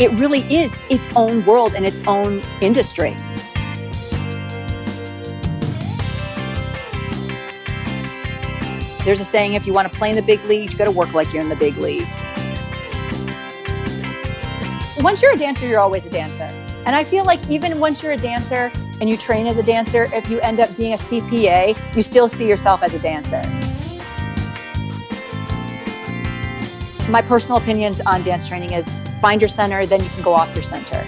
it really is its own world and its own industry. There's a saying if you want to play in the big leagues, you got to work like you're in the big leagues. Once you're a dancer, you're always a dancer. And I feel like even once you're a dancer and you train as a dancer, if you end up being a CPA, you still see yourself as a dancer. My personal opinions on dance training is find your center, then you can go off your center.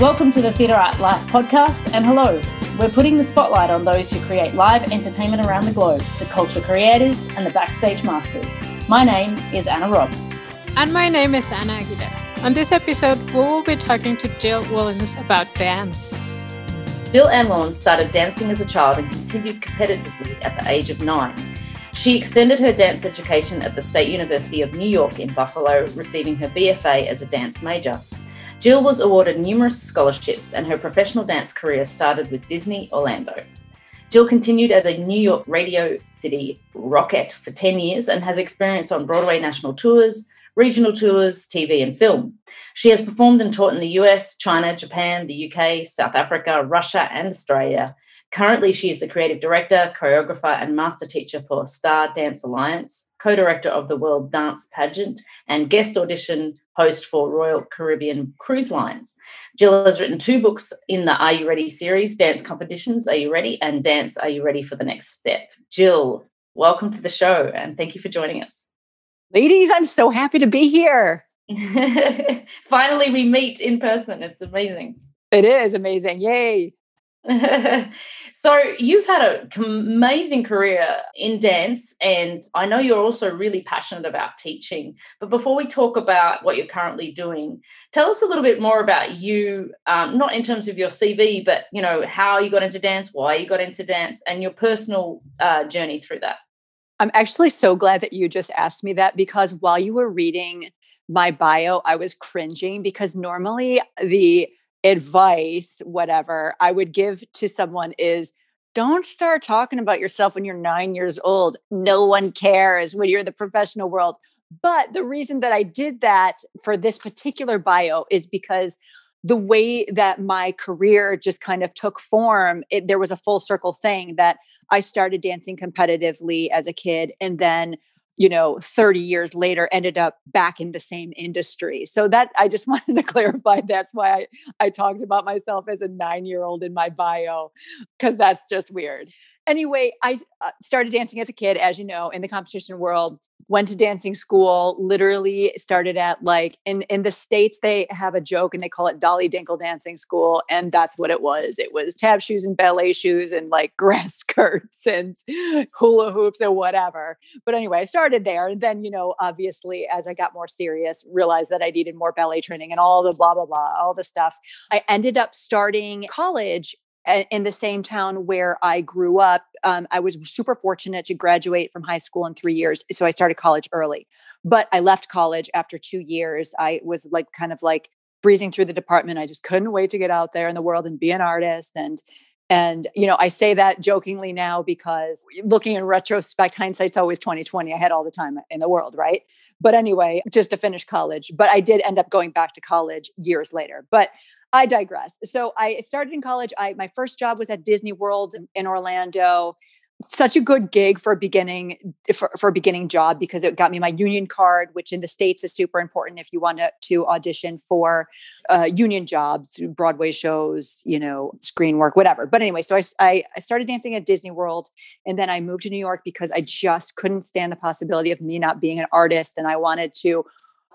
Welcome to the Theatre Art Life podcast, and hello. We're putting the spotlight on those who create live entertainment around the globe, the culture creators and the backstage masters. My name is Anna Robb. And my name is Anna Aguilera. On this episode, we will be talking to Jill Willens about dance. Jill Ann Willens started dancing as a child and continued competitively at the age of nine. She extended her dance education at the State University of New York in Buffalo, receiving her BFA as a dance major. Jill was awarded numerous scholarships, and her professional dance career started with Disney Orlando. Jill continued as a New York Radio City Rockette for 10 years and has experience on Broadway national tours, regional tours, TV, and film. She has performed and taught in the US, China, Japan, the UK, South Africa, Russia, and Australia. Currently, she is the creative director, choreographer, and master teacher for Star Dance Alliance, co director of the World Dance Pageant, and guest audition host for Royal Caribbean Cruise Lines. Jill has written two books in the Are You Ready series Dance Competitions, Are You Ready? and Dance, Are You Ready for the Next Step? Jill, welcome to the show and thank you for joining us. Ladies, I'm so happy to be here. Finally, we meet in person. It's amazing. It is amazing. Yay. so you've had an amazing career in dance and i know you're also really passionate about teaching. But before we talk about what you're currently doing tell us a little bit more about you um, not in terms of your cv but you know how you got into dance why you got into dance and your personal uh, journey through that. I'm actually so glad that you just asked me that because while you were reading my bio i was cringing because normally the advice, whatever, I would give to someone is don't start talking about yourself when you're nine years old. No one cares when you're in the professional world. But the reason that I did that for this particular bio is because the way that my career just kind of took form, it, there was a full circle thing that I started dancing competitively as a kid. And then you know 30 years later ended up back in the same industry. So that i just wanted to clarify that's why i, I talked about myself as a nine year old in my bio because that's just weird anyway i uh, started dancing as a kid as you know in the competition world went to dancing school literally started at like in in the states they have a joke and they call it dolly dinkle dancing school and that's what it was. It was tap shoes and ballet shoes and like grass skirts and hula hoops and whatever. But anyway i started there and then you know obviously as i got more serious realized that i needed more ballet training and all the blah blah blah all the stuff. I ended up starting college in the same town where I grew up. Um, I was super fortunate to graduate from high school in three years. So I started college early. But I left college after two years. I was like kind of like breezing through the department. I just couldn't wait to get out there in the world and be an artist. And and you know, I say that jokingly now because looking in retrospect, hindsight's always 2020. I had all the time in the world, right? But anyway, just to finish college. But I did end up going back to college years later. But I digress. So I started in college. I my first job was at Disney World in Orlando. Such a good gig for a beginning for, for a beginning job because it got me my union card, which in the states is super important if you want to, to audition for uh, union jobs, Broadway shows, you know, screen work, whatever. But anyway, so I, I I started dancing at Disney World, and then I moved to New York because I just couldn't stand the possibility of me not being an artist, and I wanted to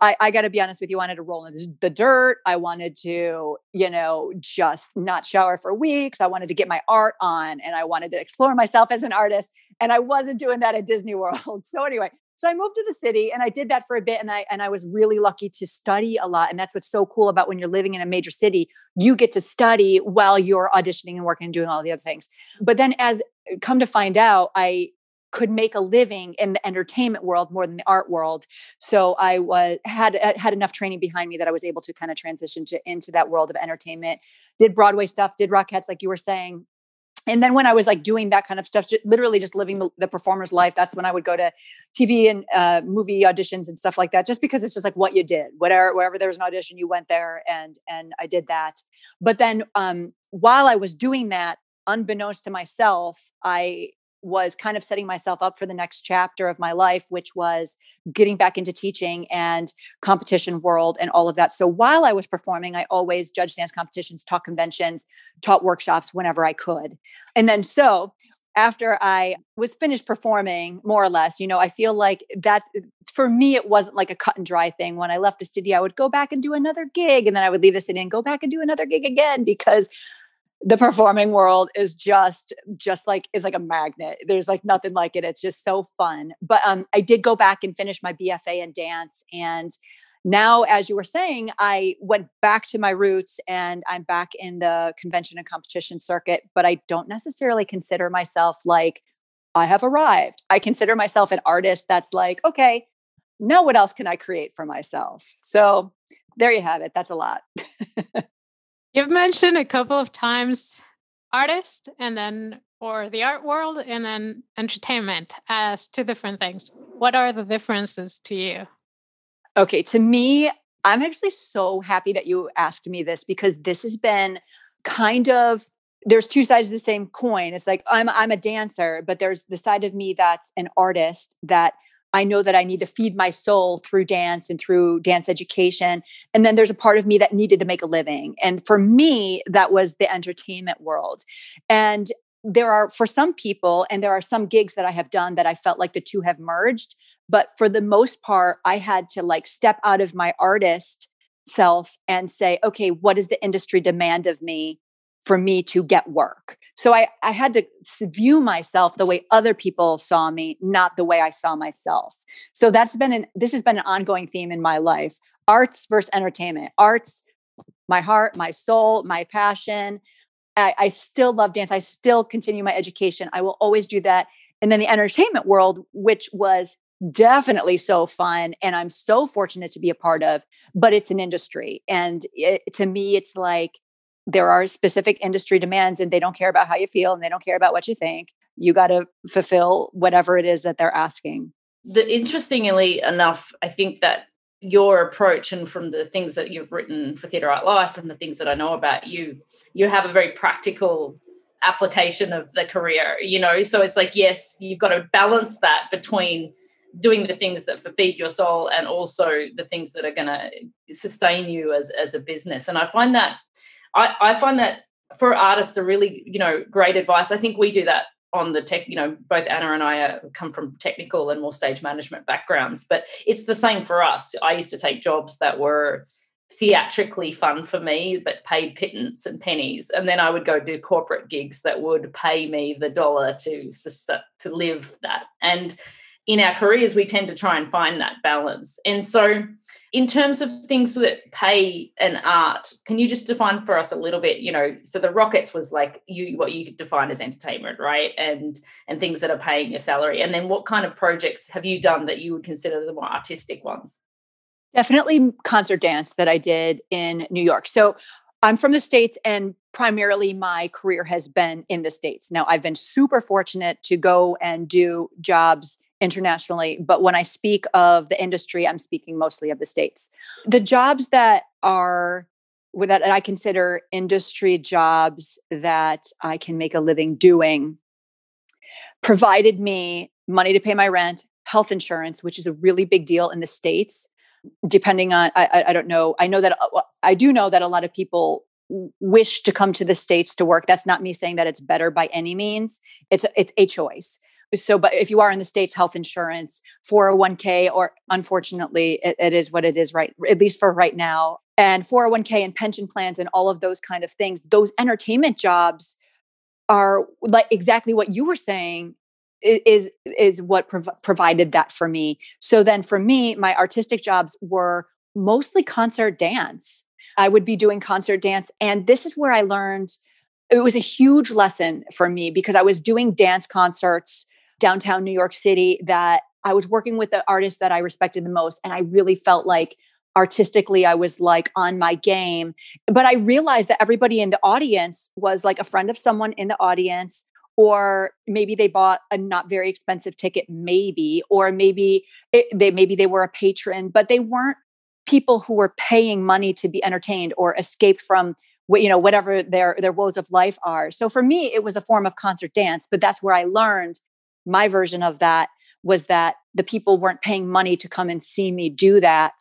I, I got to be honest with you, I wanted to roll in the dirt. I wanted to, you know, just not shower for weeks. I wanted to get my art on and I wanted to explore myself as an artist. And I wasn't doing that at Disney World. So, anyway, so I moved to the city and I did that for a bit and I and I was really lucky to study a lot and that's what's so cool about when you're living in a major city you get to study while you're auditioning and working and doing all the other things. But then as come to find out I could make a living in the entertainment world more than the art world. So I was had uh, had enough training behind me that I was able to kind of transition to into that world of entertainment. Did Broadway stuff, did Rockettes, like you were saying, and then when I was like doing that kind of stuff, just, literally just living the, the, performer's life, that's when I would go to TV and uh, movie auditions and stuff like that. Just because it's just like what you did, whatever, wherever there was an audition, you went there, and and I did that. But then um, while I was doing that, unbeknownst to myself, I was kind of setting myself up for the next chapter of my life, which was getting back into teaching and competition world and all of that. So while I was performing, I always judged dance competitions, taught conventions, taught workshops whenever I could. And then so after I was finished performing, more or less, you know, I feel like that for me, it wasn't like a cut and dry thing. When I left the city, I would go back and do another gig, and then I would leave the city and go back and do another gig again because the performing world is just just like is like a magnet. There's like nothing like it. It's just so fun. But um i did go back and finish my bfa in dance. And now as you were saying i went back to my roots and i'm back in the convention and competition circuit but i don't necessarily consider myself like i have arrived. I consider myself an artist that's like okay now what else can i create for myself? So there you have it. That's a lot You've mentioned a couple of times artist and then or the art world and then entertainment as two different things. What are the differences to you? Okay, to me, I'm actually so happy that you asked me this because this has been kind of there's two sides of the same coin. It's like I'm I'm a dancer, but there's the side of me that's an artist that I know that I need to feed my soul through dance and through dance education. And then there's a part of me that needed to make a living. And for me, that was the entertainment world. And there are, for some people, and there are some gigs that I have done that I felt like the two have merged. But for the most part, I had to like step out of my artist self and say, okay, what is the industry demand of me? for me to get work. So I, I had to view myself the way other people saw me, not the way I saw myself. So that's been an this has been an ongoing theme in my life. Arts versus entertainment. Arts, my heart, my soul, my passion. I, I still love dance. I still continue my education. I will always do that. And then the entertainment world, which was definitely so fun and I'm so fortunate to be a part of, but it's an industry. And it, to me, it's like there are specific industry demands and they don't care about how you feel and they don't care about what you think. You got to fulfill whatever it is that they're asking. The interestingly enough, I think that your approach and from the things that you've written for Theatre Art Life and the things that I know about you, you have a very practical application of the career, you know. So it's like, yes, you've got to balance that between doing the things that feed your soul and also the things that are going to sustain you as as a business. And I find that I, I find that for artists a really you know great advice. I think we do that on the tech you know both anna and i are, come from technical and more stage management backgrounds but it's the same for us. I used to take jobs that were theatrically fun for me but paid pittance and pennies. And then i would go do corporate gigs that would pay me the dollar to to live that. And in our careers we tend to try and find that balance. And so in terms of things that pay an art can you just define for us a little bit you know so the Rockettes was like you what you define as entertainment right? And and things that are paying your salary. And then what kind of projects have you done that you would consider the more artistic ones? Definitely concert dance that i did in new york. So i'm from the states and primarily my career has been in the states. Now i've been super fortunate to go and do jobs internationally. But when I speak of the industry, I'm speaking mostly of the States. The jobs that are that I consider industry jobs that I can make a living doing provided me money to pay my rent, health insurance, which is a really big deal in the States. Depending on, I, I don't know. I know that uh, I do know that a lot of people wish to come to the states to work. That's not me saying that it's better by any means. It's it's a choice so but if you are in the states health insurance 401k or unfortunately it, it is what it is right at least for right now. And 401k and pension plans and all of those kind of things those entertainment jobs are like exactly what you were saying is is what prov- provided that for me. So then for me my artistic jobs were mostly concert dance. I would be doing concert dance and this is where i learned it was a huge lesson for me because i was doing dance concerts downtown New York City that I was working with the artists that I respected the most. And I really felt like artistically i was like on my game but i realized that everybody in the audience was like a friend of someone in the audience or maybe they bought a not very expensive ticket maybe or maybe it, they maybe they were a patron but they weren't people who were paying money to be entertained or escape from you know whatever their their woes of life are so for me it was a form of concert dance but that's where i learned my version of that was that the people weren't paying money to come and see me do that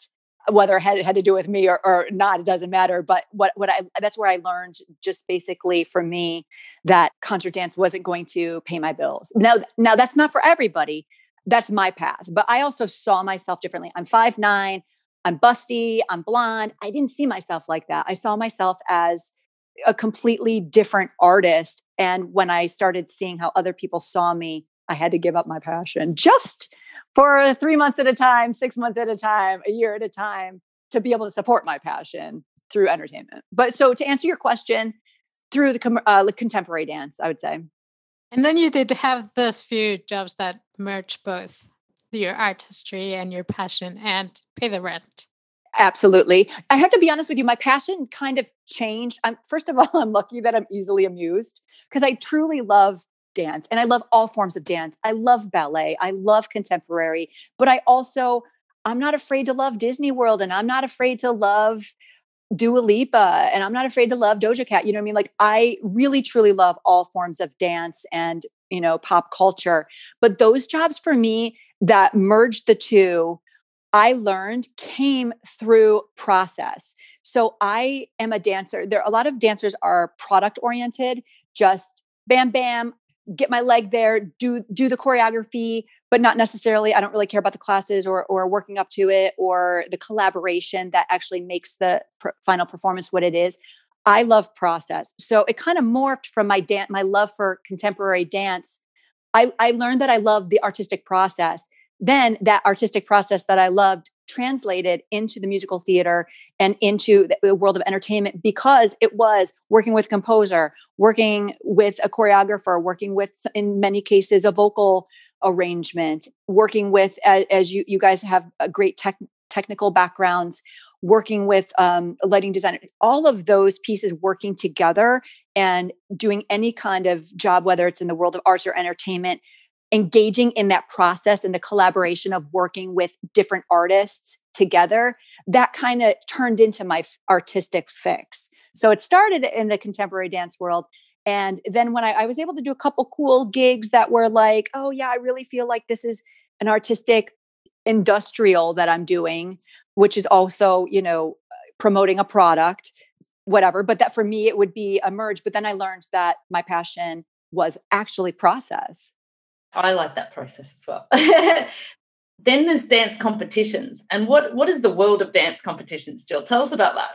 whether it had, it had to do with me or, or not it doesn't matter but what what i that's where i learned just basically for me that concert dance wasn't going to pay my bills now now that's not for everybody that's my path but i also saw myself differently i'm five nine I'm busty, I'm blonde. I didn't see myself like that. I saw myself as a completely different artist. And when I started seeing how other people saw me, I had to give up my passion just for three months at a time, six months at a time, a year at a time to be able to support my passion through entertainment. But so to answer your question, through the uh, contemporary dance, I would say. And then you did have those few jobs that merge both your artistry and your passion and pay the rent. Absolutely. I have to be honest with you, my passion kind of changed. I'm first of all, I'm lucky that I'm easily amused because I truly love dance and I love all forms of dance. I love ballet, I love contemporary, but I also I'm not afraid to love Disney World and I'm not afraid to love Dua Lipa and I'm not afraid to love Doja Cat. You know what I mean? Like I really truly love all forms of dance and, you know, pop culture. But those jobs for me that merged the two I learned came through process. So I am a dancer. There are a lot of dancers are product oriented, just bam bam, get my leg there, do do the choreography, but not necessarily I don't really care about the classes or or working up to it or the collaboration that actually makes the pr- final performance what it is. I love process. So it kind of morphed from my dance my love for contemporary dance. I I learned that I love the artistic process then that artistic process that I loved translated into the musical theater and into the world of entertainment because it was working with composer, working with a choreographer, working with, in many cases, a vocal arrangement, working with, as, you, you guys have a great tech, technical backgrounds, working with um, lighting design, all of those pieces working together and doing any kind of job, whether it's in the world of arts or entertainment, engaging in that process and the collaboration of working with different artists together, that kind of turned into my artistic fix. So it started in the contemporary dance world. And then when I, I was able to do a couple cool gigs that were like, oh, yeah, I really feel like this is an artistic industrial that I'm doing, which is also, you know, promoting a product, whatever. But that for me, it would be a merge. But then I learned that my passion was actually process. I like that process as well. then there's dance competitions. And what, what is the world of dance competitions, Jill? Tell us about that.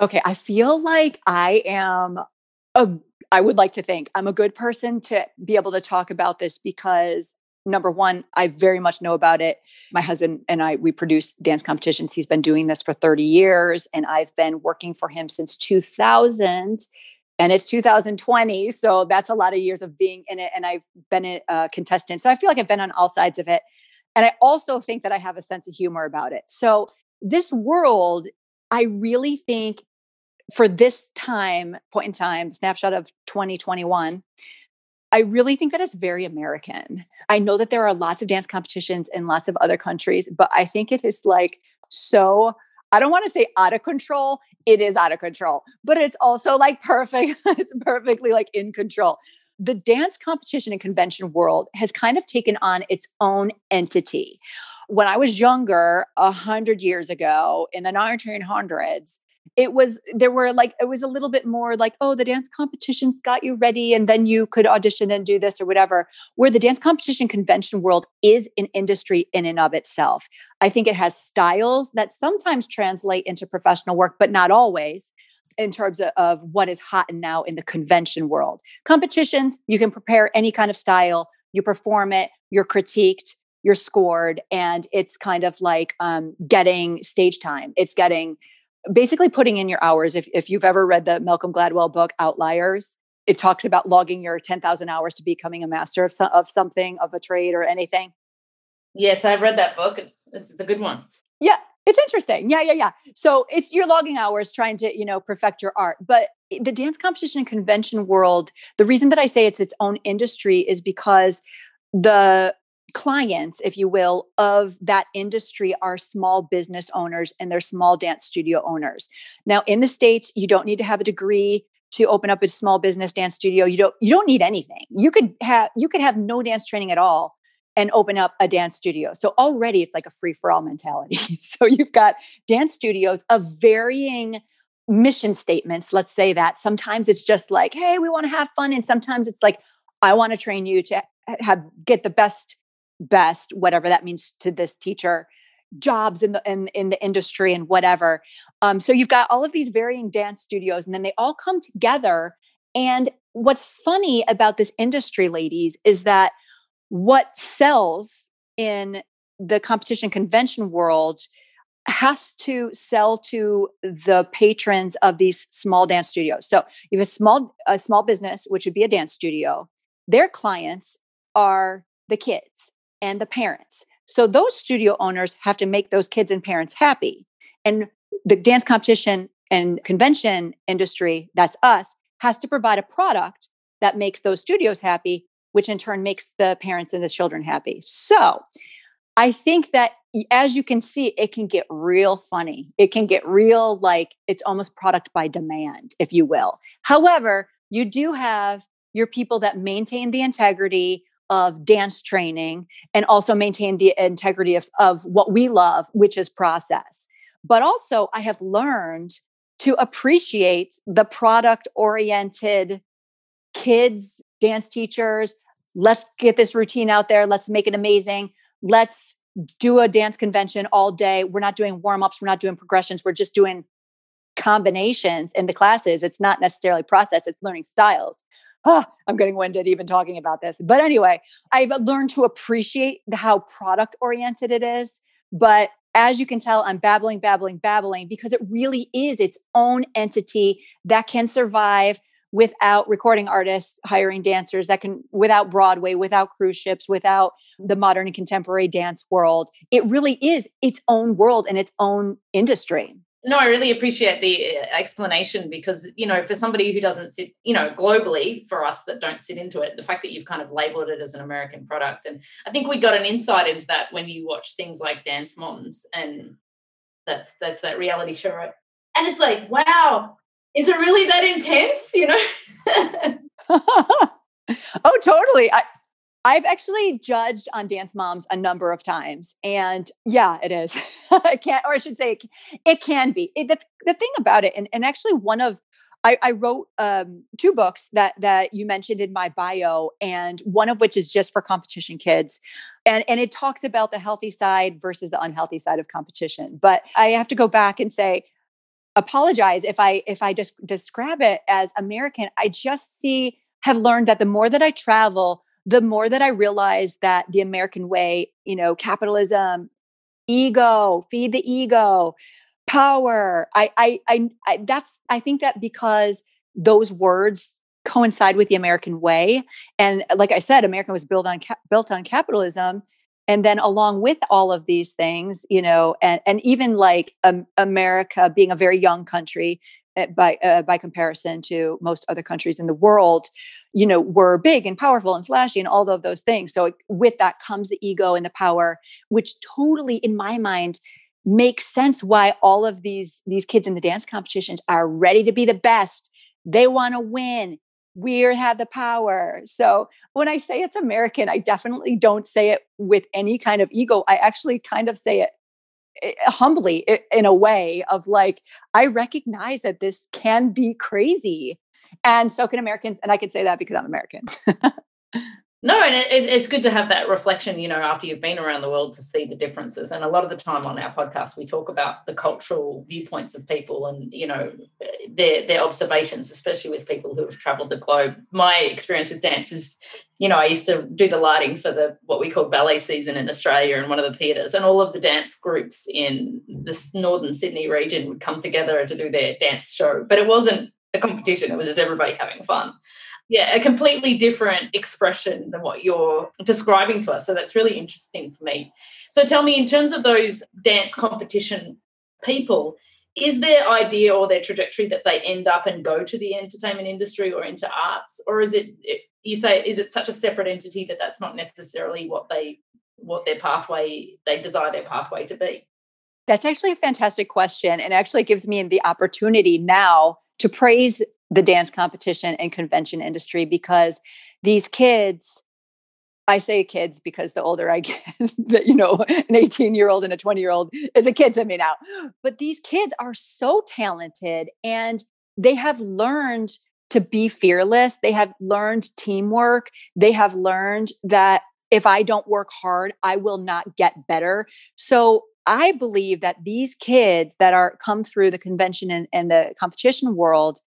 Okay, I feel like I am a I would like to think I'm a good person to be able to talk about this because number one, I very much know about it. My husband and I, we produce dance competitions. He's been doing this for 30 years, and I've been working for him since 2000 and it's 2020 so that's a lot of years of being in it and i've been a contestant so i feel like i've been on all sides of it and i also think that i have a sense of humor about it so this world i really think for this time point in time snapshot of 2021 I really think that it's very American. I know that there are lots of dance competitions in lots of other countries, but I think it is like so I don't want to say out of control. It is out of control, but it's also like perfect. it's perfectly like in control. The dance competition and convention world has kind of taken on its own entity. When I was younger, a hundred years ago in the 1900s, it was there were like it was a little bit more like oh the dance competitions got you ready and then you could audition and do this or whatever. Where the dance competition convention world is an industry in and of itself. I think it has styles that sometimes translate into professional work but not always in terms of, of what is hot and now in the convention world. Competitions you can prepare any kind of style you perform it you're critiqued you're scored and it's kind of like um, getting stage time. It's getting basically putting in your hours. If, if you've ever read the Malcolm Gladwell book, Outliers, it talks about logging your 10,000 hours to becoming a master of, some, of something, of a trade or anything. Yes, I've read that book. It's, it's a good one. Yeah, it's interesting. Yeah, yeah, yeah. So it's your logging hours trying to, you know, perfect your art. But the dance competition convention world, the reason that I say it's its own industry is because the clients, if you will, of that industry are small business owners and they're small dance studio owners. Now, in the States, you don't need to have a degree to open up a small business dance studio. You don't you don't need anything. You could have you could have no dance training at all and open up a dance studio. So already it's like a free for all mentality. so you've got dance studios of varying mission statements, let's say that. Sometimes it's just like, hey, we want to have fun and sometimes it's like I want to train you to have get the best best whatever that means to this teacher jobs in the in, in the industry and whatever um, so you've got all of these varying dance studios and then they all come together and what's funny about this industry ladies is that what sells in the competition convention world has to sell to the patrons of these small dance studios. So you have a small a small business which would be a dance studio their clients are the kids and the parents. So those studio owners have to make those kids and parents happy. And the dance competition and convention industry, that's us, has to provide a product that makes those studios happy, which in turn makes the parents and the children happy. So I think that as you can see, it can get real funny. It can get real like it's almost product by demand, if you will. However, you do have your people that maintain the integrity of dance training and also maintain the integrity of, of what we love, which is process. But also, I have learned to appreciate the product oriented kids, dance teachers. Let's get this routine out there. Let's make it amazing. Let's do a dance convention all day. We're not doing warm ups, we're not doing progressions, we're just doing combinations in the classes. It's not necessarily process, it's learning styles oh, I'm getting winded even talking about this. But anyway, I've learned to appreciate how product oriented it is. But as you can tell, I'm babbling, babbling, babbling because it really is its own entity that can survive without recording artists, hiring dancers, that can, without Broadway, without cruise ships, without the modern and contemporary dance world. It really is its own world and its own industry no, I really appreciate the uh, explanation because, you know, for somebody who doesn't sit, you know, globally, for us that don't sit into it, the fact that you've kind of labeled it as an American product. And I think we got an insight into that when you watch things like Dance Moms and that's that's that reality show, right? And it's like, wow, is it really that intense? You know? oh, totally. I, I've actually judged on Dance Moms a number of times, and yeah, it is. I can't, or I should say, it, it can be. It, the, the thing about it, and, and actually, one of I, I wrote um, two books that that you mentioned in my bio, and one of which is just for competition kids, and and it talks about the healthy side versus the unhealthy side of competition. But I have to go back and say, apologize if I if I just describe it as American. I just see have learned that the more that I travel the more that I realized that the American way, you know, capitalism, ego, feed the ego, power. I, I, I, I that's, I think that because those words coincide with the American way, and like I said, America was built on built on capitalism, and then along with all of these things, you know, and and even like um, America being a very young country, by uh, by comparison to most other countries in the world you know were big and powerful and flashy and all of those things. So with that comes the ego and the power which totally in my mind makes sense why all of these these kids in the dance competitions are ready to be the best. They want to win. We have the power. So when i say it's american i definitely don't say it with any kind of ego. I actually kind of say it Eh, Eh, eh, humbly in a way of like i recognize that this can be crazy. And so can americans and i can say that because i'm american No, and it, it's good to have that reflection, you know, after you've been around the world to see the differences. And a lot of the time on our podcast, we talk about the cultural viewpoints of people and, you know, their their observations, especially with people who have traveled the globe. My experience with dance is, you know, I used to do the lighting for the what we call ballet season in Australia in one of the theatres, and all of the dance groups in this northern Sydney region would come together to do their dance show. But it wasn't a competition; it was just everybody having fun. Yeah, a completely different expression than what you're describing to us. So that's really interesting for me. So tell me, in terms of those dance competition people, is their idea or their trajectory that they end up and go to the entertainment industry or into arts, or is it you say is it such a separate entity that that's not necessarily what they what their pathway they desire their pathway to be? That's actually a fantastic question, and actually gives me the opportunity now to praise the dance competition and convention industry because these kids I say kids because the older I get, that you know, an 18 year old and a 20 year old is a kid to me now. But these kids are so talented and they have learned to be fearless. They have learned teamwork. They have learned that if I don't work hard, I will not get better. So I believe that these kids that are come through the convention and, and the competition world,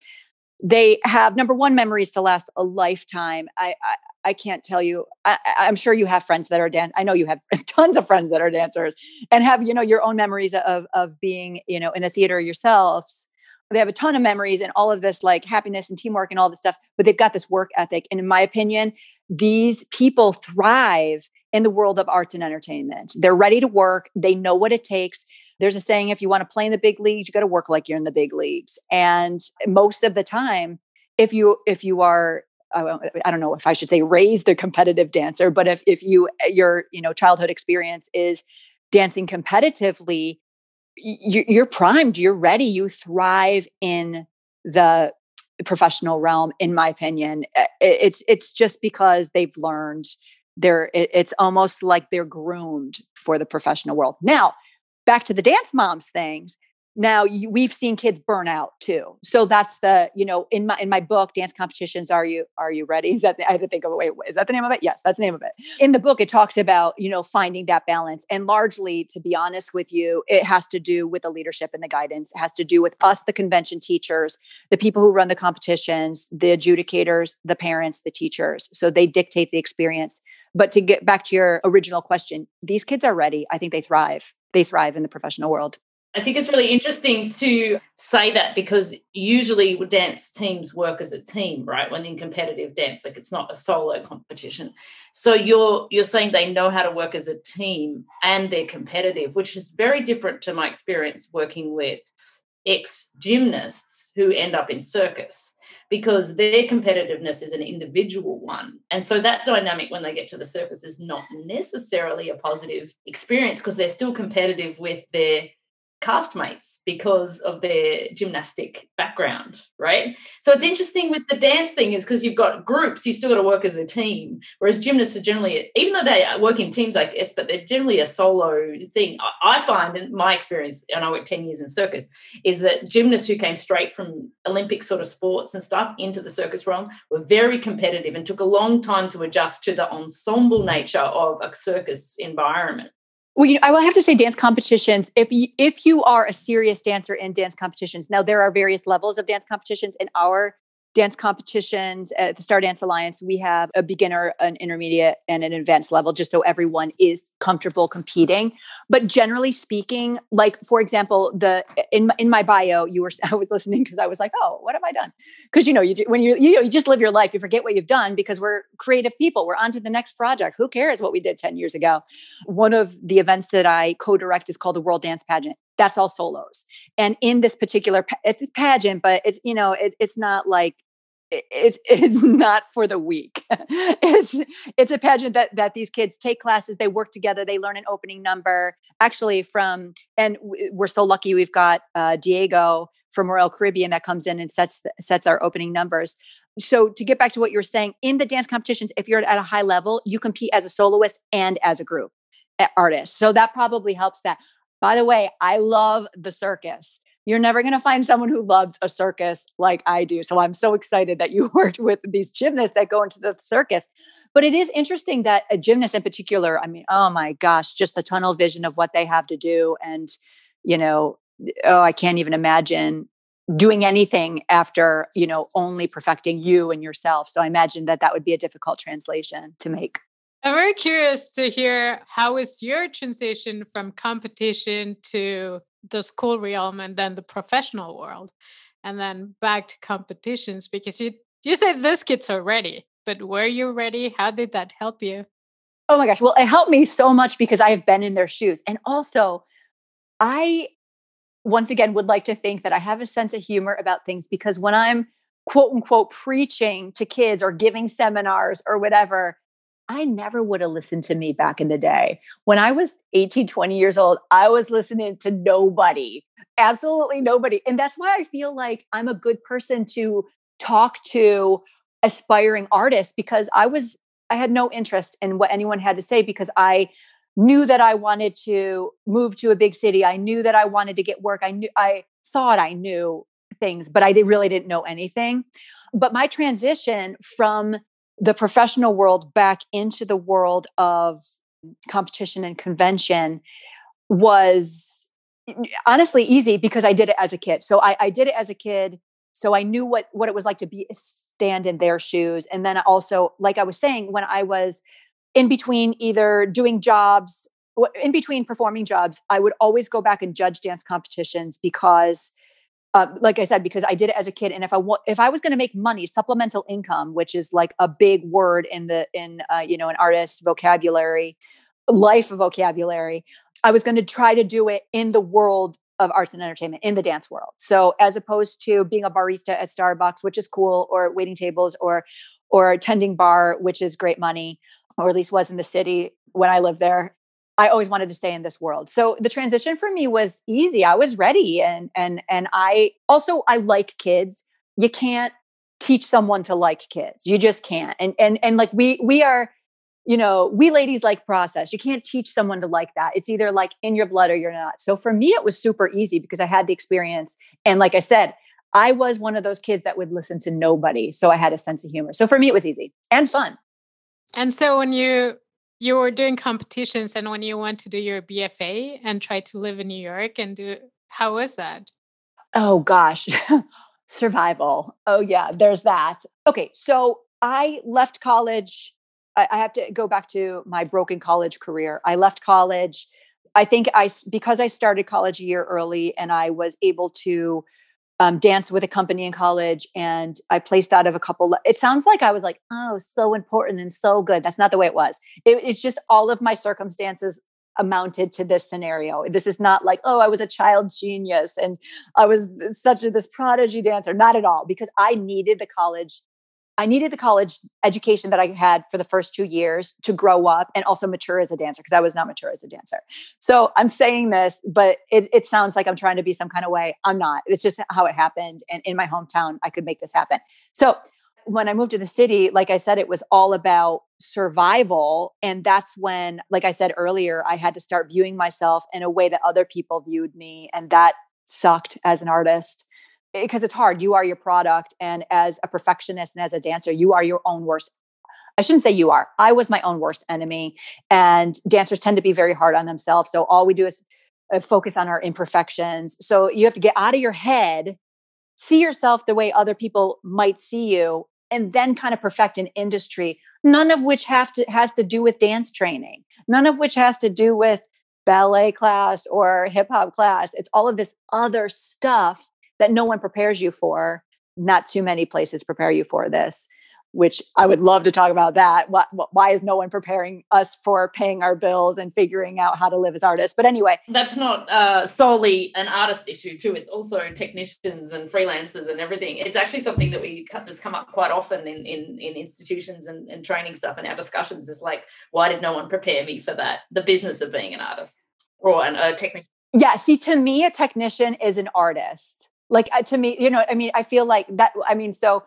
they have number one memories to last a lifetime. I, I I can't tell you. I, am sure you have friends that are dance. I know you have tons of friends that are dancers and have you know your own memories of of being you know in the theater yourselves. They have a ton of memories and all of this like happiness and teamwork and all this stuff, but they've got this work ethic. And in my opinion, these people thrive in the world of arts and entertainment. They're ready to work. They know what it takes there's a saying if you want to play in the big leagues you got to work like you're in the big leagues and most of the time if you if you are I don't know if I should say raised a competitive dancer, but if if you eh, your you know childhood experience is dancing competitively, you're primed, you're ready, you thrive in the professional realm. In my opinion, eh, it's it's just because they've learned. They're it's almost like they're groomed for the professional world. Now, back to the dance moms things now you, we've seen kids burn out too. So that's the you know in my in my book dance competitions are you are you ready? Is that the, i had to think of wait is that the name of it? Yes that's the name of it. In the book it talks about you know finding that balance and largely to be honest with you it has to do with the leadership and the guidance. It has to do with us the convention teachers the people who run the competitions the adjudicators the parents the teachers. So they dictate the experience. But to get back to your original question these kids are ready. I think they thrive they thrive in the professional world I think it's really interesting to say that because usually dance teams work as a team, right? When in competitive dance, like it's not a solo competition. So you're you're saying they know how to work as a team and they're competitive, which is very different to my experience working with ex gymnasts who end up in circus because their competitiveness is an individual one. And so that dynamic when they get to the circus is not necessarily a positive experience because they're still competitive with their castmates because of their gymnastic background, right? So it's interesting with the dance thing is because you've got groups, you still got to work as a team. Whereas gymnasts are generally, even though they work in teams, I guess, but they're generally a solo thing. I find in my experience, and I worked 10 years in circus, is that gymnasts who came straight from Olympic sort of sports and stuff into the circus realm were very competitive and took a long time to adjust to the ensemble nature of a circus environment. Well, you know, I will have to say dance competitions. If you if you are a serious dancer in dance competitions, now there are various levels of dance competitions. In our dance competitions at the Star Dance Alliance, we have a beginner, an intermediate, and an advanced level, just so everyone is comfortable competing. But generally speaking, like for example, the in in my bio, you were I was listening because I was like, oh, what have I done? Because you know, you when you you know you just live your life, you forget what you've done because we're creative people. We're on to the next project. Who cares what we did ten years ago? One of the events that I co-direct is called the World Dance Pageant that's all solos. And in this particular, it's a pageant, but it's you know, it, it's not like it's it's not for the weak. it's it's a pageant that that these kids take classes, they work together, they learn an opening number. Actually, from and we're so lucky we've got uh, Diego from Royal Caribbean that comes in and sets the, sets our opening numbers. So to get back to what you were saying, in the dance competitions, if you're at a high level, you compete as a soloist and as a group artist. So that probably helps that. By the way, I love the circus. You're never going to find someone who loves a circus like I do. So I'm so excited that you worked with these gymnasts that go into the circus. But it is interesting that a gymnast in particular, I mean, oh my gosh, just the tunnel vision of what they have to do. And, you know, oh, I can't even imagine doing anything after, you know, only perfecting you and yourself. So I imagine that that would be a difficult translation to make. I'm very curious to hear how is your transition from competition to the school realm and then the professional world, and then back to competitions because you You said those kids are ready, but were you ready? How did that help you? Oh my gosh. Well, it helped me so much because I have been in their shoes. And also, I once again would like to think that I have a sense of humor about things because when I'm quote unquote preaching to kids or giving seminars or whatever, I never would have listened to me back in the day. When I was 18, 20 years old, I was listening to nobody, absolutely nobody. And that's why I feel like I'm a good person to talk to aspiring artists because I was, I had no interest in what anyone had to say because I knew that I wanted to move to a big city. I knew that I wanted to get work. I knew, I thought I knew things, but I did, really didn't know anything. But my transition from the professional world back into the world of competition and convention was honestly easy because I did it as a kid. So I, I, did it as a kid. So I knew what what it was like to be uh, stand in their shoes. And then also, like I was saying, when I was in between either doing jobs, in between performing jobs, I would always go back and judge dance competitions because uh, like I said, because I did it as a kid, and if I wa- if I was going to make money, supplemental income, which is like a big word in the in uh, you know an artist vocabulary, life vocabulary, I was going to try to do it in the world of arts and entertainment in the dance world. So as opposed to being a barista at Starbucks, which is cool, or waiting tables, or or tending bar, which is great money, or at least was in the city when I lived there. I always wanted to stay in this world. So the transition for me was easy. I was ready and and and I also I like kids. You can't teach someone to like kids. You just can't. And and and like we we are you know, we ladies like process. You can't teach someone to like that. It's either like in your blood or you're not. So for me it was super easy because I had the experience and like I said, I was one of those kids that would listen to nobody. So I had a sense of humor. So for me it was easy and fun. And so when you you were doing competitions and when you went to do your BFA and try to live in New York and do how was that? Oh gosh. Survival. Oh yeah, there's that. Okay, so I left college. I, I have to go back to my broken college career. I left college. I think I because I started college a year early and I was able to um, danced with a company in college and I placed out of a couple. It sounds like I was like, oh, so important and so good. That's not the way it was. It, it's just all of my circumstances amounted to this scenario. This is not like, oh, I was a child genius and I was such a this prodigy dancer. Not at all, because I needed the college I needed the college education that I had for the first two years to grow up and also mature as a dancer because I was not mature as a dancer. So I'm saying this, but it, it, sounds like I'm trying to be some kind of way. I'm not. It's just how it happened. And in my hometown, I could make this happen. So when I moved to the city, like I said, it was all about survival. And that's when, like I said earlier, I had to start viewing myself in a way that other people viewed me. And that sucked as an artist because it's hard. You are your product. And as a perfectionist and as a dancer, you are your own worst. I shouldn't say you are. I was my own worst enemy. And dancers tend to be very hard on themselves. So all we do is uh, focus on our imperfections. So you have to get out of your head, see yourself the way other people might see you, and then kind of perfect an industry, none of which have to has to do with dance training, none of which has to do with ballet class or hip hop class. It's all of this other stuff that no one prepares you for. Not too many places prepare you for this, which I would love to talk about that. What, why is no one preparing us for paying our bills and figuring out how to live as artists? But anyway, that's not uh, solely an artist issue too. It's also technicians and freelancers and everything. It's actually something that we that's come up quite often in in, in institutions and, and training stuff. And our discussions is like, why did no one prepare me for that? The business of being an artist or an, a technician. Yeah. See, to me, a technician is an artist like uh, to me you know i mean i feel like that i mean so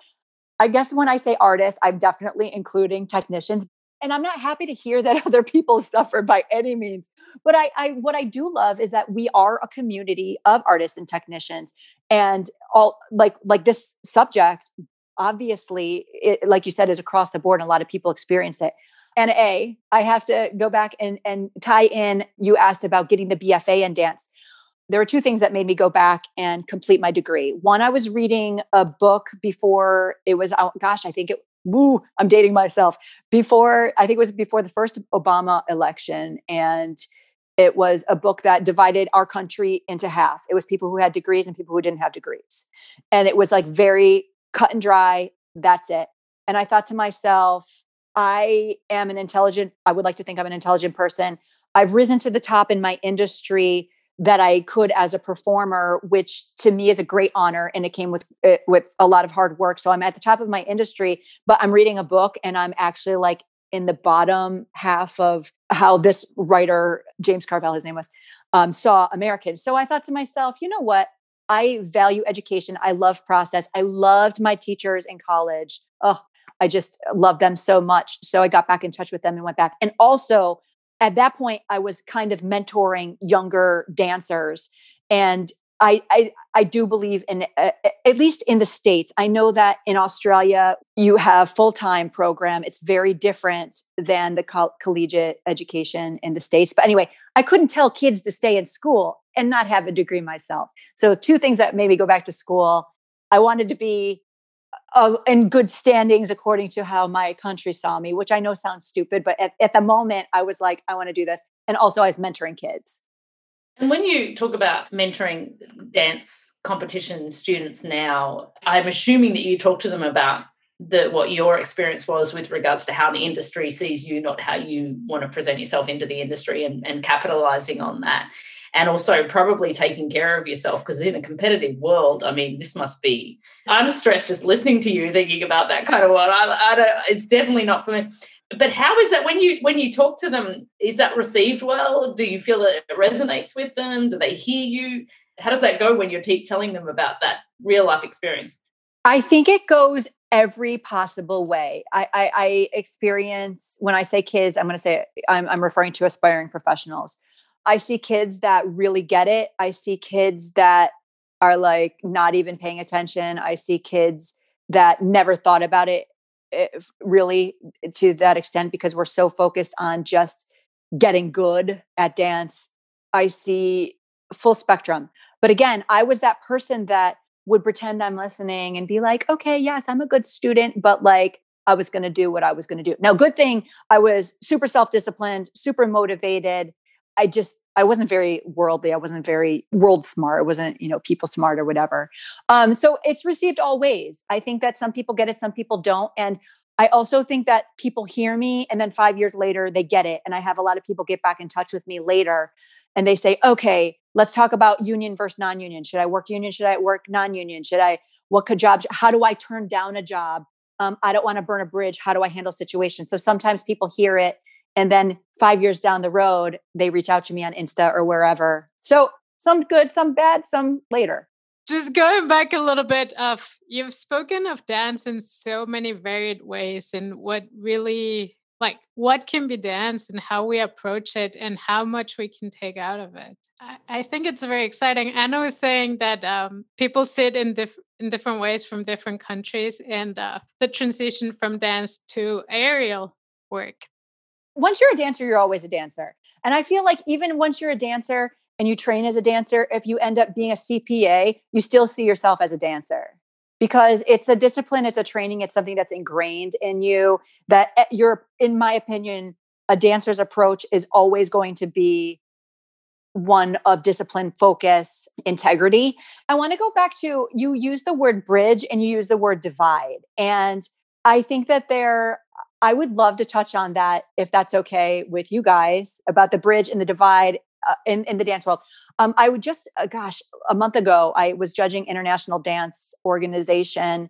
i guess when i say artists i'm definitely including technicians and i'm not happy to hear that other people suffer by any means but I, I what i do love is that we are a community of artists and technicians and all like like this subject obviously it, like you said is across the board and a lot of people experience it and a i have to go back and and tie in you asked about getting the bfa in dance there were two things that made me go back and complete my degree. One, I was reading a book before it was out. Gosh, I think it. Woo, I'm dating myself. Before I think it was before the first Obama election, and it was a book that divided our country into half. It was people who had degrees and people who didn't have degrees, and it was like very cut and dry. that's it. And I thought to myself, I am an intelligent, I would like to think I'm an intelligent person. I've risen to the top in my industry that I could as a performer, which to me is a great honor, and it came with uh, with a lot of hard work. So I'm at the top of my industry, but I'm reading a book, and I'm actually like in the bottom half of how this writer James Carville, his name was, um, saw Americans. So I thought to myself, you know what? I value education. I love process. I loved my teachers in college. Oh, I just love them so much. So I got back in touch with them and went back. And also, at that point, I was kind of mentoring younger dancers. And I, I, I do believe in uh, at least in the states. I know that in Australia you have full time program. It's very different than the co- collegiate education in the states. But anyway, I couldn't tell kids to stay in school and not have a degree myself. So two things that made me go back to school. I wanted to be uh, in good standings according to how my country saw me, which I know sounds stupid, but at, at the moment I was like, I want to do this. And also I was mentoring kids. And when you talk about mentoring dance competition students now, I'm assuming that you talk to them about the what your experience was with regards to how the industry sees you, not how you want to present yourself into the industry and, and capitalizing on that. And also probably taking care of yourself because in a competitive world, I mean, this must be I'm stressed just listening to you thinking about that kind of world. I, I don't it's definitely not for me. But how is that when you when you talk to them is that received well? Do you feel that it resonates with them? Do they hear you? How does that go when you're te- telling them about that real life experience? I think it goes every possible way. I i, I experience when i say kids i'm going to say I'm, I'm referring to aspiring professionals i see kids that really get it i see kids that are like not even paying attention i see kids that never thought about it Eh, really to that extent because we're so focused on just getting good at dance. I see full spectrum. But again, I was that person that would pretend I'm listening and be like, okay, yes, I'm a good student, but like I was going to do what I was going to do. Now, good thing I was super self disciplined, super motivated. I just I wasn't very worldly. I wasn't very world smart. I wasn't, you know, people smart or whatever. Um, so it's received all ways. I think that some people get it, some people don't. And I also think that people hear me and then five years later they get it. And I have a lot of people get back in touch with me later and they say, okay, let's talk about union versus non-union. Should I work union? Should I work non-union? Should I, what could jobs, how do I turn down a job? Um, I don't want to burn a bridge. How do I handle situations? So sometimes people hear it and then five years down the road, they reach out to me on Insta or wherever. So some good, some bad, some later. Just going back a little bit of you've spoken of dance in so many varied ways and what really like what can be dance and how we approach it and how much we can take out of it. I, I think it's very exciting. Anna was saying that um, people sit in, in different ways from different countries, and uh, the transition from dance to aerial work once you're a dancer, you're always a dancer. And I feel like even once you're a dancer and you train as a dancer, if you end up being a CPA, you still see yourself as a dancer because it's a discipline, it's a training, it's something that's ingrained in you that eh, you're, in my opinion, a dancer's approach is always going to be one of discipline, focus, integrity. I want to go back to you use the word bridge and you use the word divide. And I think that there I would love to touch on that if that's okay with you guys about the bridge and the divide uh, in, in the dance world. Um, I would just, uh, gosh, a month ago, I was judging International Dance Organization,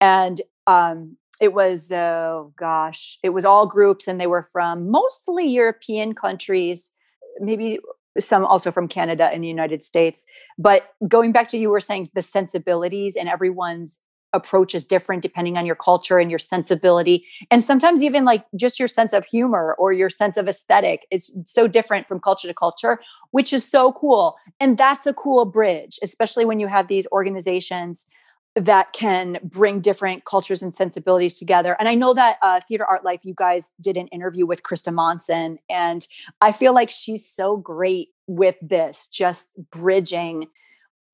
and um, it was, uh, gosh, it was all groups, and they were from mostly European countries, maybe some also from Canada and the United States. But going back to you were saying the sensibilities and everyone's approach is different depending on your culture and your sensibility and sometimes even like just your sense of humor or your sense of aesthetic is so different from culture to culture which is so cool and that's a cool bridge especially when you have these organizations that can bring different cultures and sensibilities together. And I know that uh, Theater Art Life, you guys did an interview with Krista Monson, and I feel like she's so great with this, just bridging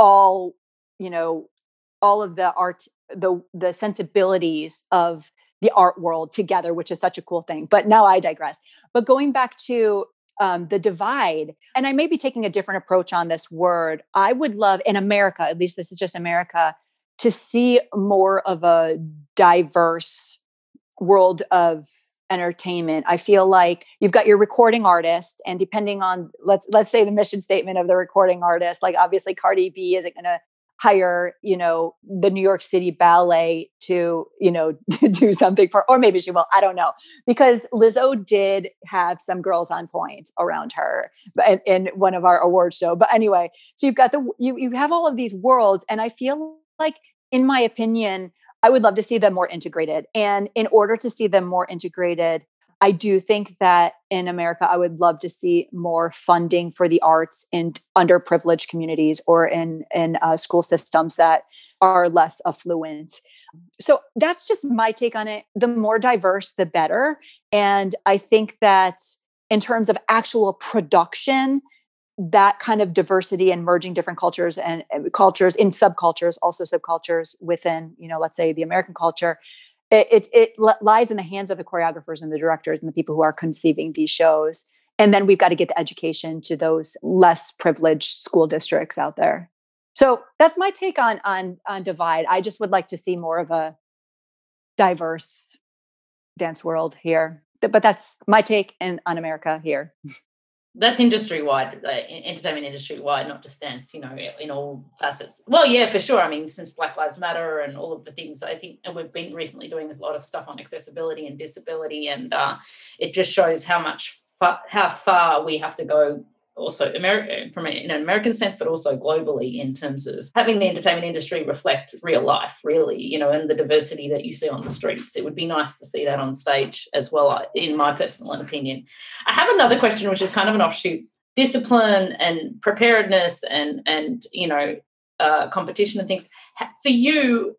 all, you know, all of the art the the sensibilities of the art world together, which is such a cool thing. But now I digress. But going back to um, the divide, and I may be taking a different approach on this word. I would love in America, at least this is just America. to see more of a diverse world of entertainment. I feel like you've got your recording artist, and depending on let's let's say the mission statement of the recording artist, like obviously Cardi B isn't going to hire you know the new york city ballet to you know to do something for or maybe she will i don't know because lizzo did have some girls on point around her in, in one of our award show but anyway so you've got the you, you have all of these worlds and i feel like in my opinion i would love to see them more integrated and in order to see them more integrated I do think that in America, I would love to see more funding for the arts in underprivileged communities or in in uh, school systems that are less affluent. So that's just my take on it. The more diverse, the better. And I think that in terms of actual production, that kind of diversity and merging different cultures and, and cultures in subcultures, also subcultures within, you know, let's say the American culture, it, it, it lies in the hands of the choreographers and the directors and the people who are conceiving these shows. And then we've got to get the education to those less privileged school districts out there. So that's my take on on on divide. I just would like to see more of a diverse dance world here. But that's my take in, on america here that's industry wide, uh, entertainment industry wide, not just dance. You know, in all facets. Well, yeah, for sure. I mean, since Black Lives Matter and all of the things, I think, and we've been recently doing a lot of stuff on accessibility and disability, and uh, it just shows how much fa- how far we have to go also America from an American sense, but also globally in terms of having the entertainment industry reflect real life, really, you know, and the diversity that you see on the streets. It would be nice to see that on stage as well, uh, in my personal opinion. I have another question, which is kind of an offshoot: discipline and preparedness, and and you know, uh, competition and things. For you,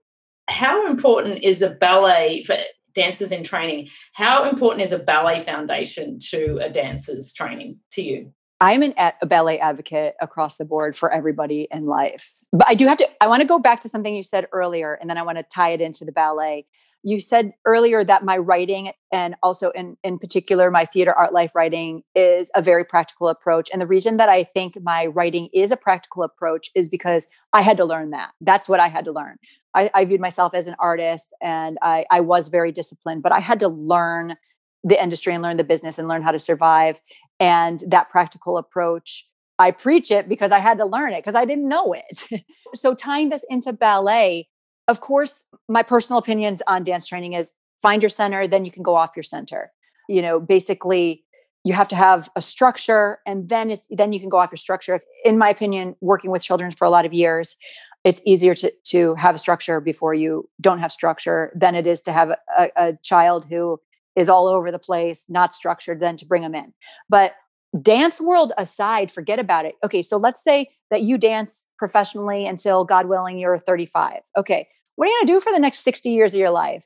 how important is a ballet for dancers in training? How important is a ballet foundation to a dancer's training to you? I'm an, a ballet advocate across the board for everybody in life. But I do have to, I want to go back to something you said earlier, and then I want to tie it into the ballet. You said earlier that my writing, and also in, in particular, my theater art life writing, is a very practical approach. And the reason that I think my writing is a practical approach is because I had to learn that. That's what I had to learn. I, I viewed myself as an artist and I, I was very disciplined, but I had to learn the industry and learn the business and learn how to survive. And that practical approach, I preach it because I had to learn it because I didn't know it. so tying this into ballet, of course, my personal opinions on dance training is find your center, then you can go off your center. You know, basically you have to have a structure and then it's then you can go off your structure. In my opinion, working with children for a lot of years, it's easier to, to have a structure before you don't have structure than it is to have a, a child who is all over the place, not structured, then to bring them in. But dance world aside, forget about it. Okay, so let's say that you dance professionally until God willing you're 35. Okay, what are you gonna do for the next 60 years of your life?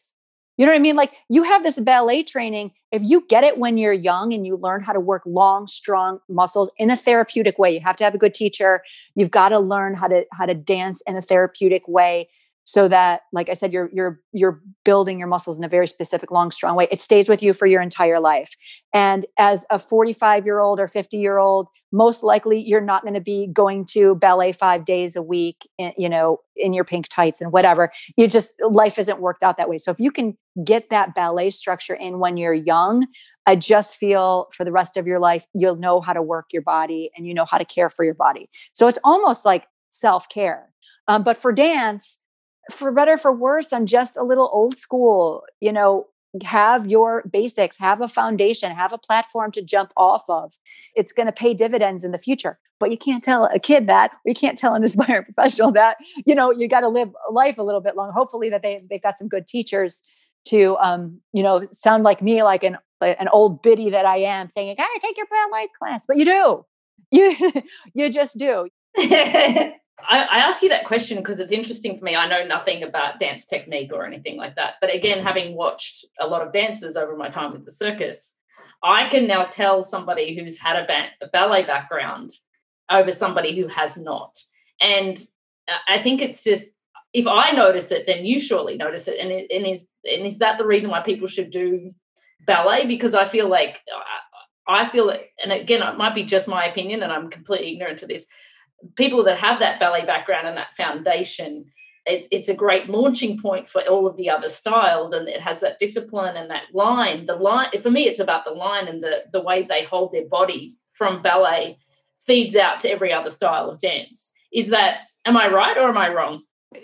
You know what I mean? Like you have this ballet training. If you get it when you're young and you learn how to work long, strong muscles in a therapeutic way, you have to have a good teacher. You've got to learn how to how to dance in a therapeutic way so that like i said you're you're you're building your muscles in a very specific long strong way it stays with you for your entire life and as a 45 year old or 50 year old most likely you're not going to be going to ballet 5 days a week in, you know in your pink tights and whatever you just life isn't worked out that way so if you can get that ballet structure in when you're young I just feel for the rest of your life, you'll know how to work your body and you know how to care for your body. So it's almost like self care. Um, but for dance, for better for worse i'm just a little old school you know have your basics have a foundation have a platform to jump off of. It's going to pay dividends in the future but you can't tell a kid that or you can't tell an aspiring professional that you know you got to live life a little bit long. Hopefully that they, they've got some good teachers to um you know sound like me like an an old biddy that i am saying you gotta take your ballet class but you do. You you just do I, I ask you that question because it's interesting for me. I know nothing about dance technique or anything like that. But again, mm-hmm. having watched a lot of dancers over my time with the circus, I can now tell somebody who's had a, ba- a ballet background over somebody who has not. And I think it's just if I notice it, then you surely notice it. And, it, and is and is that the reason why people should do ballet? Because I feel like I feel, and again, it might be just my opinion, and I'm completely ignorant to this people that have that ballet background and that foundation it's, it's a great launching point for all of the other styles and it has that discipline and that line the line for me it's about the line and the the way they hold their body from ballet feeds out to every other style of dance. Is that am i right or am i wrong?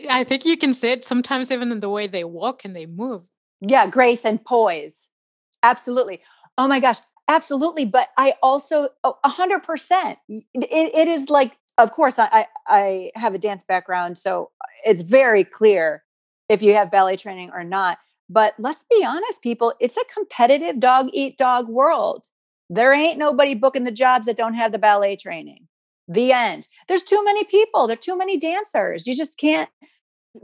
I think you can say it. Sometimes even in the way they walk and they move. Yeah grace and poise. Absolutely. Oh my gosh absolutely. But i also oh, a 100% it, it is like of course, I, I have a dance background, so uh, it's very clear if you have ballet training or not. But let's be honest, people, it's a competitive dog eat dog world. There ain't nobody booking the jobs that don't have the ballet training. The end. There's too many people, there are too many dancers. You just can't.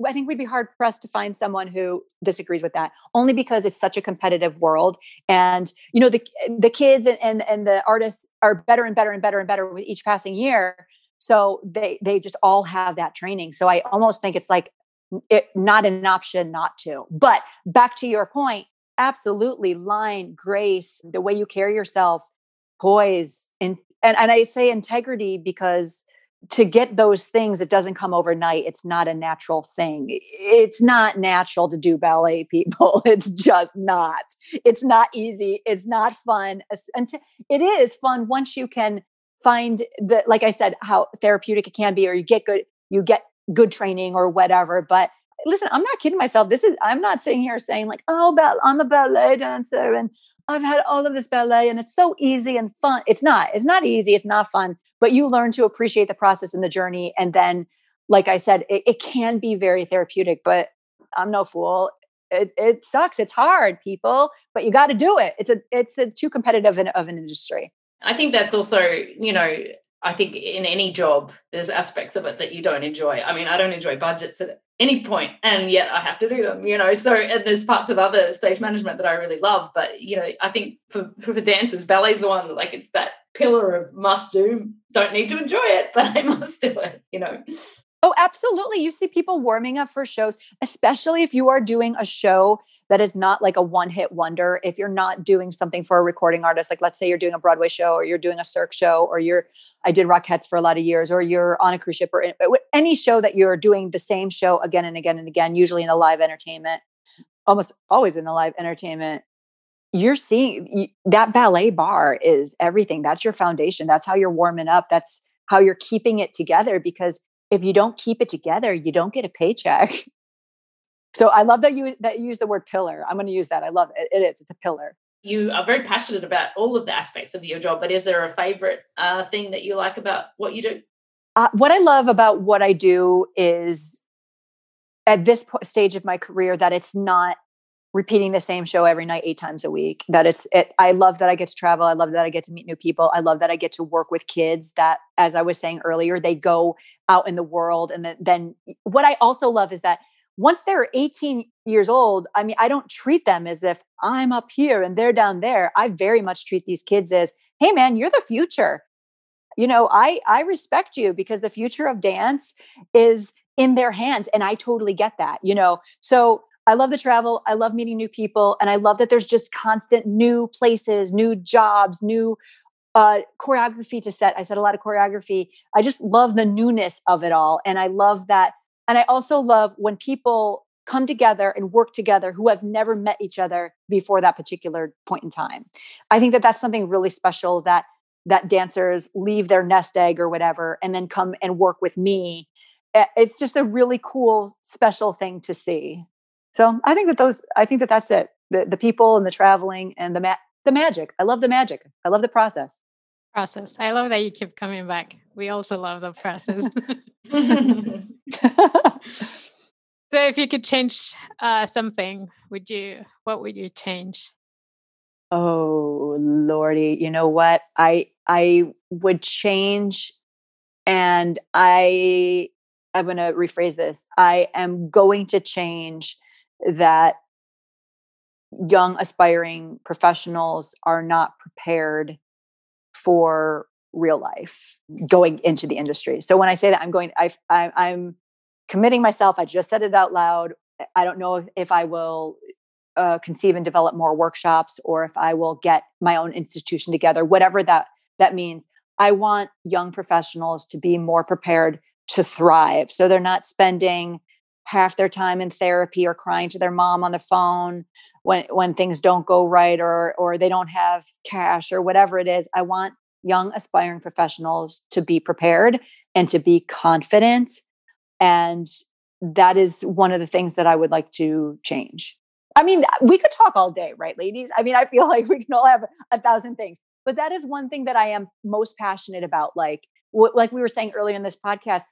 I think we'd be hard pressed to find someone who disagrees with that, only because it's such a competitive world. And you know, the eh, the kids and, and, and the artists are better and better and better and better with each passing year so they they just all have that training. So i almost think it's like it not an option not to. But back to your point absolutely line grace the way you carry yourself poise and and, and i say integrity because to get those things it doesn't come overnight. It's not a natural thing. It's not natural to do ballet people. It's just not. It's not easy. It's not fun. And it is fun once you can find the like i said how therapeutic it can be or you get good you get good training or whatever but listen i'm not kidding myself. This is i'm not sitting here saying like oh i'm a ballet dancer and i've had all of this ballet and it's so easy and fun. It's not it's not easy it's not fun but you learn to appreciate the process and the journey and then like i said it, it can be very therapeutic but i'm no fool. It, it sucks it's hard people but you got to do it. It's a it's a too competitive of an industry I think that's also, you know, I think in any job, there's aspects of it that you don't enjoy. I mean, I don't enjoy budgets at any point, and yet I have to do them, you know. So, and there's parts of other stage management that I really love, but you know, I think for for dancers, ballet's the one that like it's that pillar of must do. Don't need to enjoy it, but I must do it, you know. Oh, absolutely. You see people warming up for shows, especially if you are doing a show that is not like a one hit wonder. If you're not doing something for a recording artist, like let's say you're doing a Broadway show or you're doing a Cirque show or you're, I did Rockettes for a lot of years, or you're on a cruise ship or any show that you're doing the same show again and again and again, usually in the live entertainment, almost always in the live entertainment. You're seeing that ballet barre is everything. That's your foundation. That's how you're warming up. That's how you're keeping it together because if you don't keep it together, you don't get a paycheck. So I love that you that you use the word pillar. I'm going to use that. I love it. It is. It's a pillar. You are very passionate about all of the aspects of your job, but is there a favorite uh, thing that you like about what you do? Uh, what I love about what I do is at this stage of my career that it's not repeating the same show every night eight times a week that it's it i love that i get to travel i love that i get to meet new people i love that i get to work with kids that as i was saying earlier they go out in the world and then, then what i also love is that once they're 18 years old, I mean, I don't treat them as if I'm up here and they're down there. I very much treat these kids as, hey man, you're the future. You know, I I respect you because the future of dance is in their hands. And I totally get that, you know. So I love the travel. I love meeting new people. And I love that there's just constant new places, new jobs, new uh, choreography to set. I said a lot of choreography. I just love the newness of it all. And I love that and I also love when people come together and work together who have never met each other before that particular point in time. I think that that's something really special that that dancers leave their nest egg or whatever and then come and work with me. Eh, it's just a really cool special thing to see. So I think that those I think that that's it. The the people and the traveling and the ma- the magic. I love the magic. I love the process. Process. I love that you keep coming back. We also love the process. so if you could change uh, something, would you? What would you change? Oh lordy, you know what? I I would change, and I I'm going to rephrase this. I am going to change that young aspiring professionals are not prepared for real life going into the industry. So when I say that, I'm going, I, I, I'm committing myself. I just said it out loud. I don't know if, if I will uh, conceive and develop more workshops or if I will get my own institution together, whatever that that means. I want young professionals to be more prepared to thrive. So they're not spending half their time in therapy or crying to their mom on the phone when when things don't go right or or they don't have cash or whatever it is i want young aspiring professionals to be prepared and to be confident. And that is one of the things that i would like to change. I mean we could talk all day right ladies? I mean i feel like we can all have a thousand things. But that is one thing that i am most passionate about like like we were saying earlier in this podcast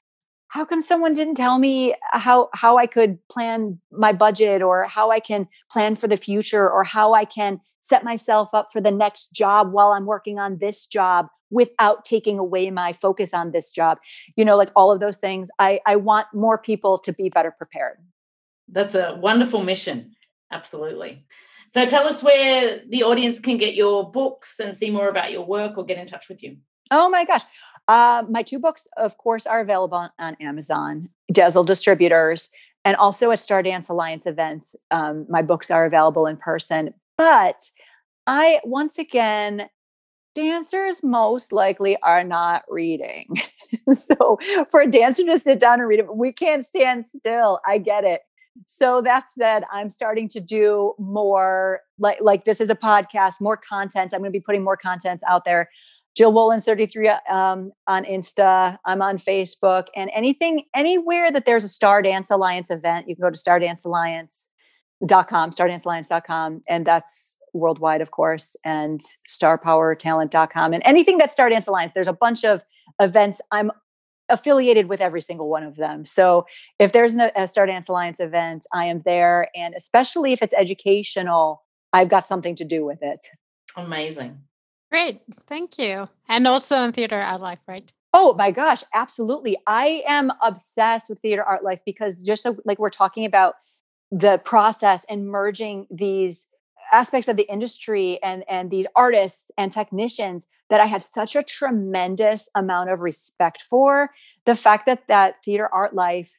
how come someone didn't tell me uh, how how I could plan my budget or how I can plan for the future or how I can set myself up for the next job while I'm working on this job without taking away my focus on this job? You know like all of those things. I i want more people to be better prepared. That's a wonderful mission. Absolutely. So tell us where the audience can get your books and see more about your work or get in touch with you. Oh my gosh uh, my two books, of course, are available on, on Amazon, Dazzle Distributors, and also at Star Dance Alliance events. Um, my books are available in person. But I, once again, dancers most likely are not reading. so for a dancer to sit down and read it, we can't stand still. I get it. So that said, I'm starting to do more like like this is a podcast, more content. I'm going to be putting more content out there. Jill Wolins 33 um, on Insta. I'm on Facebook and anything, anywhere that there's a Star Dance Alliance event, you can go to stardancealliance.com, stardancealliance.com. And that's worldwide, of course, and starpowertalent.com. And anything that's Star Dance Alliance, there's a bunch of events. I'm affiliated with every single one of them. So if there's a Star Dance Alliance event, I am there. And especially if it's educational, I've got something to do with it. Amazing. Great. Thank you. And also in Theater Art Life, right? Oh my gosh, absolutely. I am obsessed with Theater Art Life because just so, like we're talking about the process and merging these aspects of the industry and and these artists and technicians that I have such a tremendous amount of respect for the fact that that theater art life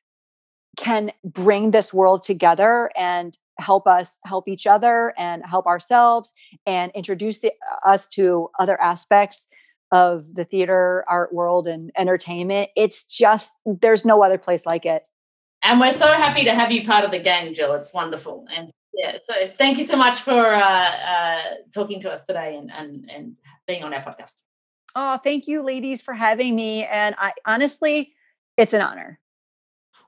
can bring this world together and help us help each other and help ourselves and introduce the, us to other aspects of the theater art world and entertainment. It's just there's no other place like it. And we're so happy to have you part of the gang jill. It's wonderful. And yeah so thank you so much for uh, uh, talking to us today and, and and being on our podcast. Oh thank you ladies for having me. And i honestly it's an honor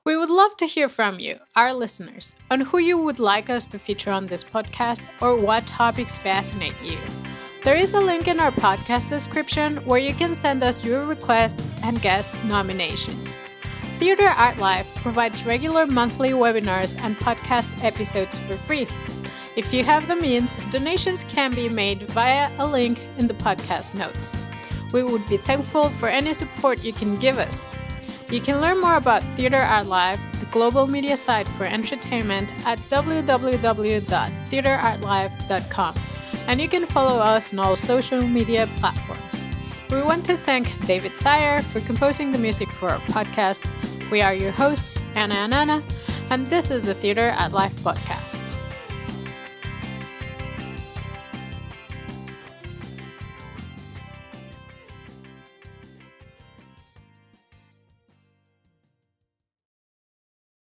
we would love to hear from you, our listeners, on who you would like us to feature on this podcast or what topics fascinate you. There is a link in our podcast description where you can send us your requests and guest nominations. Theater Art Life provides regular monthly webinars and podcast episodes for free. If you have the means, donations can be made via a link in the podcast notes. We would be thankful for any support you can give us. You can learn more about Theater Art Life, the global media site for entertainment, at www.theaterartlife.com. And you can follow us on all social media platforms. We want to thank David Sire for composing the music for our podcast. We are your hosts, Anna and Anna, and this is the Theater Art Life podcast.